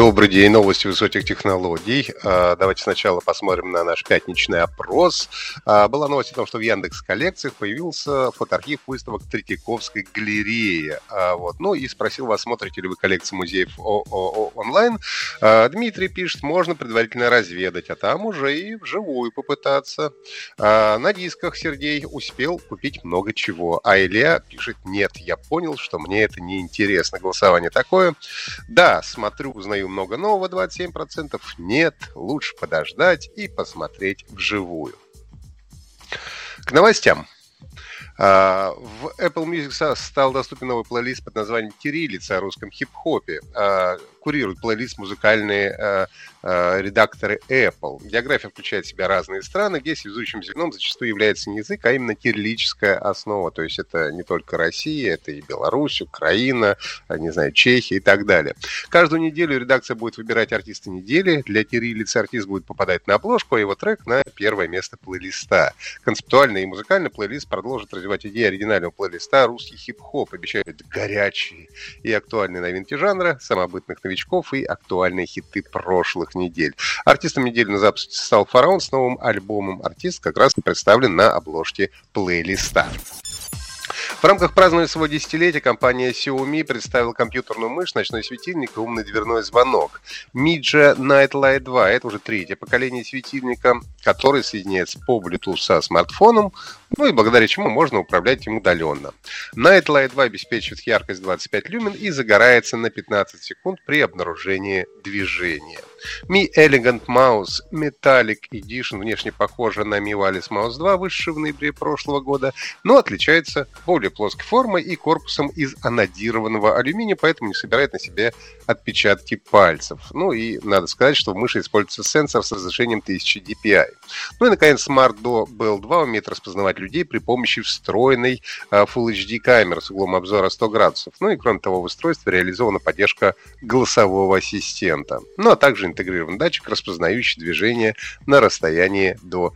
Добрый день, новости высоких технологий. А, давайте сначала посмотрим на наш пятничный опрос. А, была новость о том, что в Яндекс коллекциях появился фотоархив выставок Третьяковской галереи. А, вот. Ну и спросил вас, смотрите ли вы коллекцию музеев онлайн. Дмитрий пишет, можно предварительно разведать, а там уже и вживую попытаться. На дисках Сергей успел купить много чего. А Илья пишет, нет, я понял, что мне это не интересно. Голосование такое. Да, смотрю, узнаю много нового 27%. Нет, лучше подождать и посмотреть вживую. К новостям. А, в Apple Music стал доступен новый плейлист под названием «Кириллица» о русском хип-хопе. Курирует плейлист музыкальные а, редакторы Apple. География включает в себя разные страны, где связующим звеном зачастую является не язык, а именно кириллическая основа. То есть это не только Россия, это и Беларусь, Украина, не знаю, Чехия и так далее. Каждую неделю редакция будет выбирать артиста недели. Для кириллицы артист будет попадать на обложку, а его трек на первое место плейлиста. Концептуально и музыкально плейлист продолжит развивать идеи оригинального плейлиста русский хип-хоп. Обещают горячие и актуальные новинки жанра, самобытных новичков и актуальные хиты прошлых недель. Артистом недели на запуске стал Фараон с новым альбомом. Артист как раз представлен на обложке плейлиста. В рамках празднования своего десятилетия компания Xiaomi представила компьютерную мышь, ночной светильник и умный дверной звонок. Midja Nightlight 2 – это уже третье поколение светильника, который соединяется по Bluetooth со смартфоном, ну и благодаря чему можно управлять им удаленно. Nightlight 2 обеспечивает яркость 25 люмен и загорается на 15 секунд при обнаружении движения. Mi Elegant Mouse Metallic Edition внешне похожа на Mi Wireless Mouse 2, вышедший в ноябре прошлого года, но отличается более плоской формой и корпусом из анодированного алюминия, поэтому не собирает на себе отпечатки пальцев. Ну и надо сказать, что в мыши используется сенсор с разрешением 1000 dpi. Ну и, наконец, Smart Do BL2 умеет распознавать людей при помощи встроенной а, Full HD камеры с углом обзора 100 градусов. Ну и, кроме того, в устройстве реализована поддержка голосового ассистента. Ну а также интегрирован датчик, распознающий движение на расстоянии до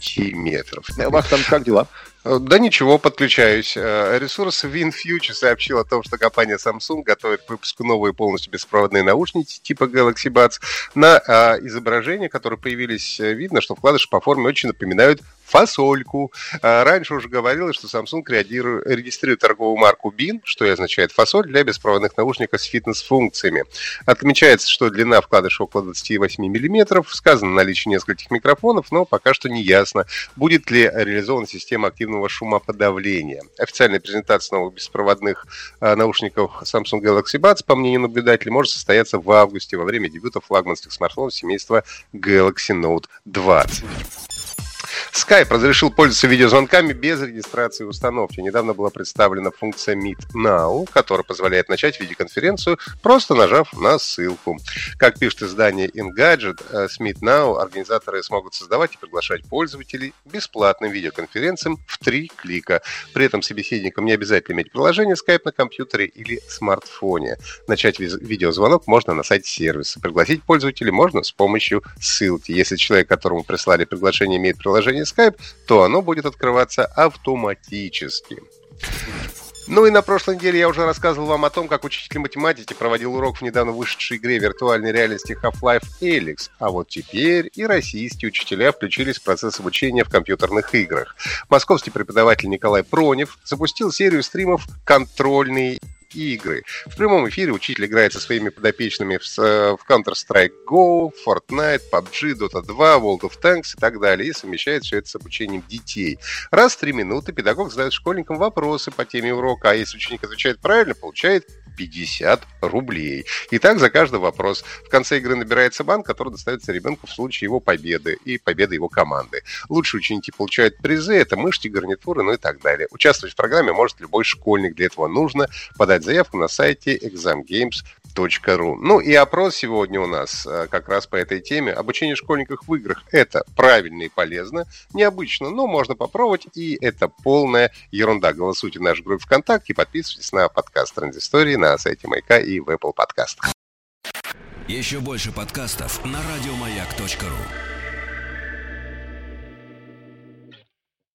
5 метров. У вас там как дела? Да ничего, подключаюсь. Э, ресурс WinFuture сообщил о том, что компания Samsung готовит к выпуску новые полностью беспроводные наушники типа Galaxy Buds. На а, изображения, которые появились, э, видно, что вкладыши по форме очень напоминают фасольку. А, раньше уже говорилось, что Samsung регистрирует торговую марку BIN, что и означает фасоль, для беспроводных наушников с фитнес-функциями. Отмечается, что длина вкладыша около 28 мм, сказано наличие нескольких микрофонов, но пока что не ясно, будет ли реализована система активного шумоподавления. Официальная презентация новых беспроводных а, наушников Samsung Galaxy Buds, по мнению наблюдателей, может состояться в августе во время дебюта флагманских смартфонов семейства Galaxy Note 20. Skype разрешил пользоваться видеозвонками без регистрации установки. Недавно была представлена функция Meet Now, которая позволяет начать видеоконференцию, просто нажав на ссылку. Как пишет издание Engadget, э, с Meet Now организаторы смогут создавать и приглашать пользователей бесплатным видеоконференциям в три клика. При этом собеседникам не обязательно иметь приложение Skype на компьютере или смартфоне. Начать видеозвонок можно на сайте сервиса. Пригласить пользователей можно с помощью ссылки. Если человек, которому прислали приглашение, имеет приложение приложении Skype, то оно будет открываться автоматически. Ну и на прошлой неделе я уже рассказывал вам о том, как учитель математики проводил урок в недавно вышедшей игре виртуальной реальности Half-Life Alyx. А вот теперь и российские учителя включились в процесс обучения в компьютерных играх. Московский преподаватель Николай Пронев запустил серию стримов «Контрольные игры. В прямом эфире учитель играет со своими подопечными в, э, в Counter-Strike Go, Fortnite, PUBG, Dota 2, World of Tanks и так далее, и совмещает все это с обучением детей. Раз в три минуты педагог задает школьникам вопросы по теме урока, а если ученик отвечает правильно, получает 50 рублей. И так за каждый вопрос. В конце игры набирается банк, который достается ребенку в случае его победы и победы его команды. Лучшие ученики получают призы, это мышки, гарнитуры, ну и так далее. Участвовать в программе может любой школьник. Для этого нужно подать заявку на сайте examgames.ru ру. Ну и опрос сегодня у нас э, как раз по этой теме. Обучение школьников в играх – это правильно и полезно, необычно, но можно попробовать, и это полная ерунда. Голосуйте в нашей группе ВКонтакте и подписывайтесь на подкаст Транзистории на сайте Майка и в Apple подкастах. Еще больше подкастов на радиомаяк.ру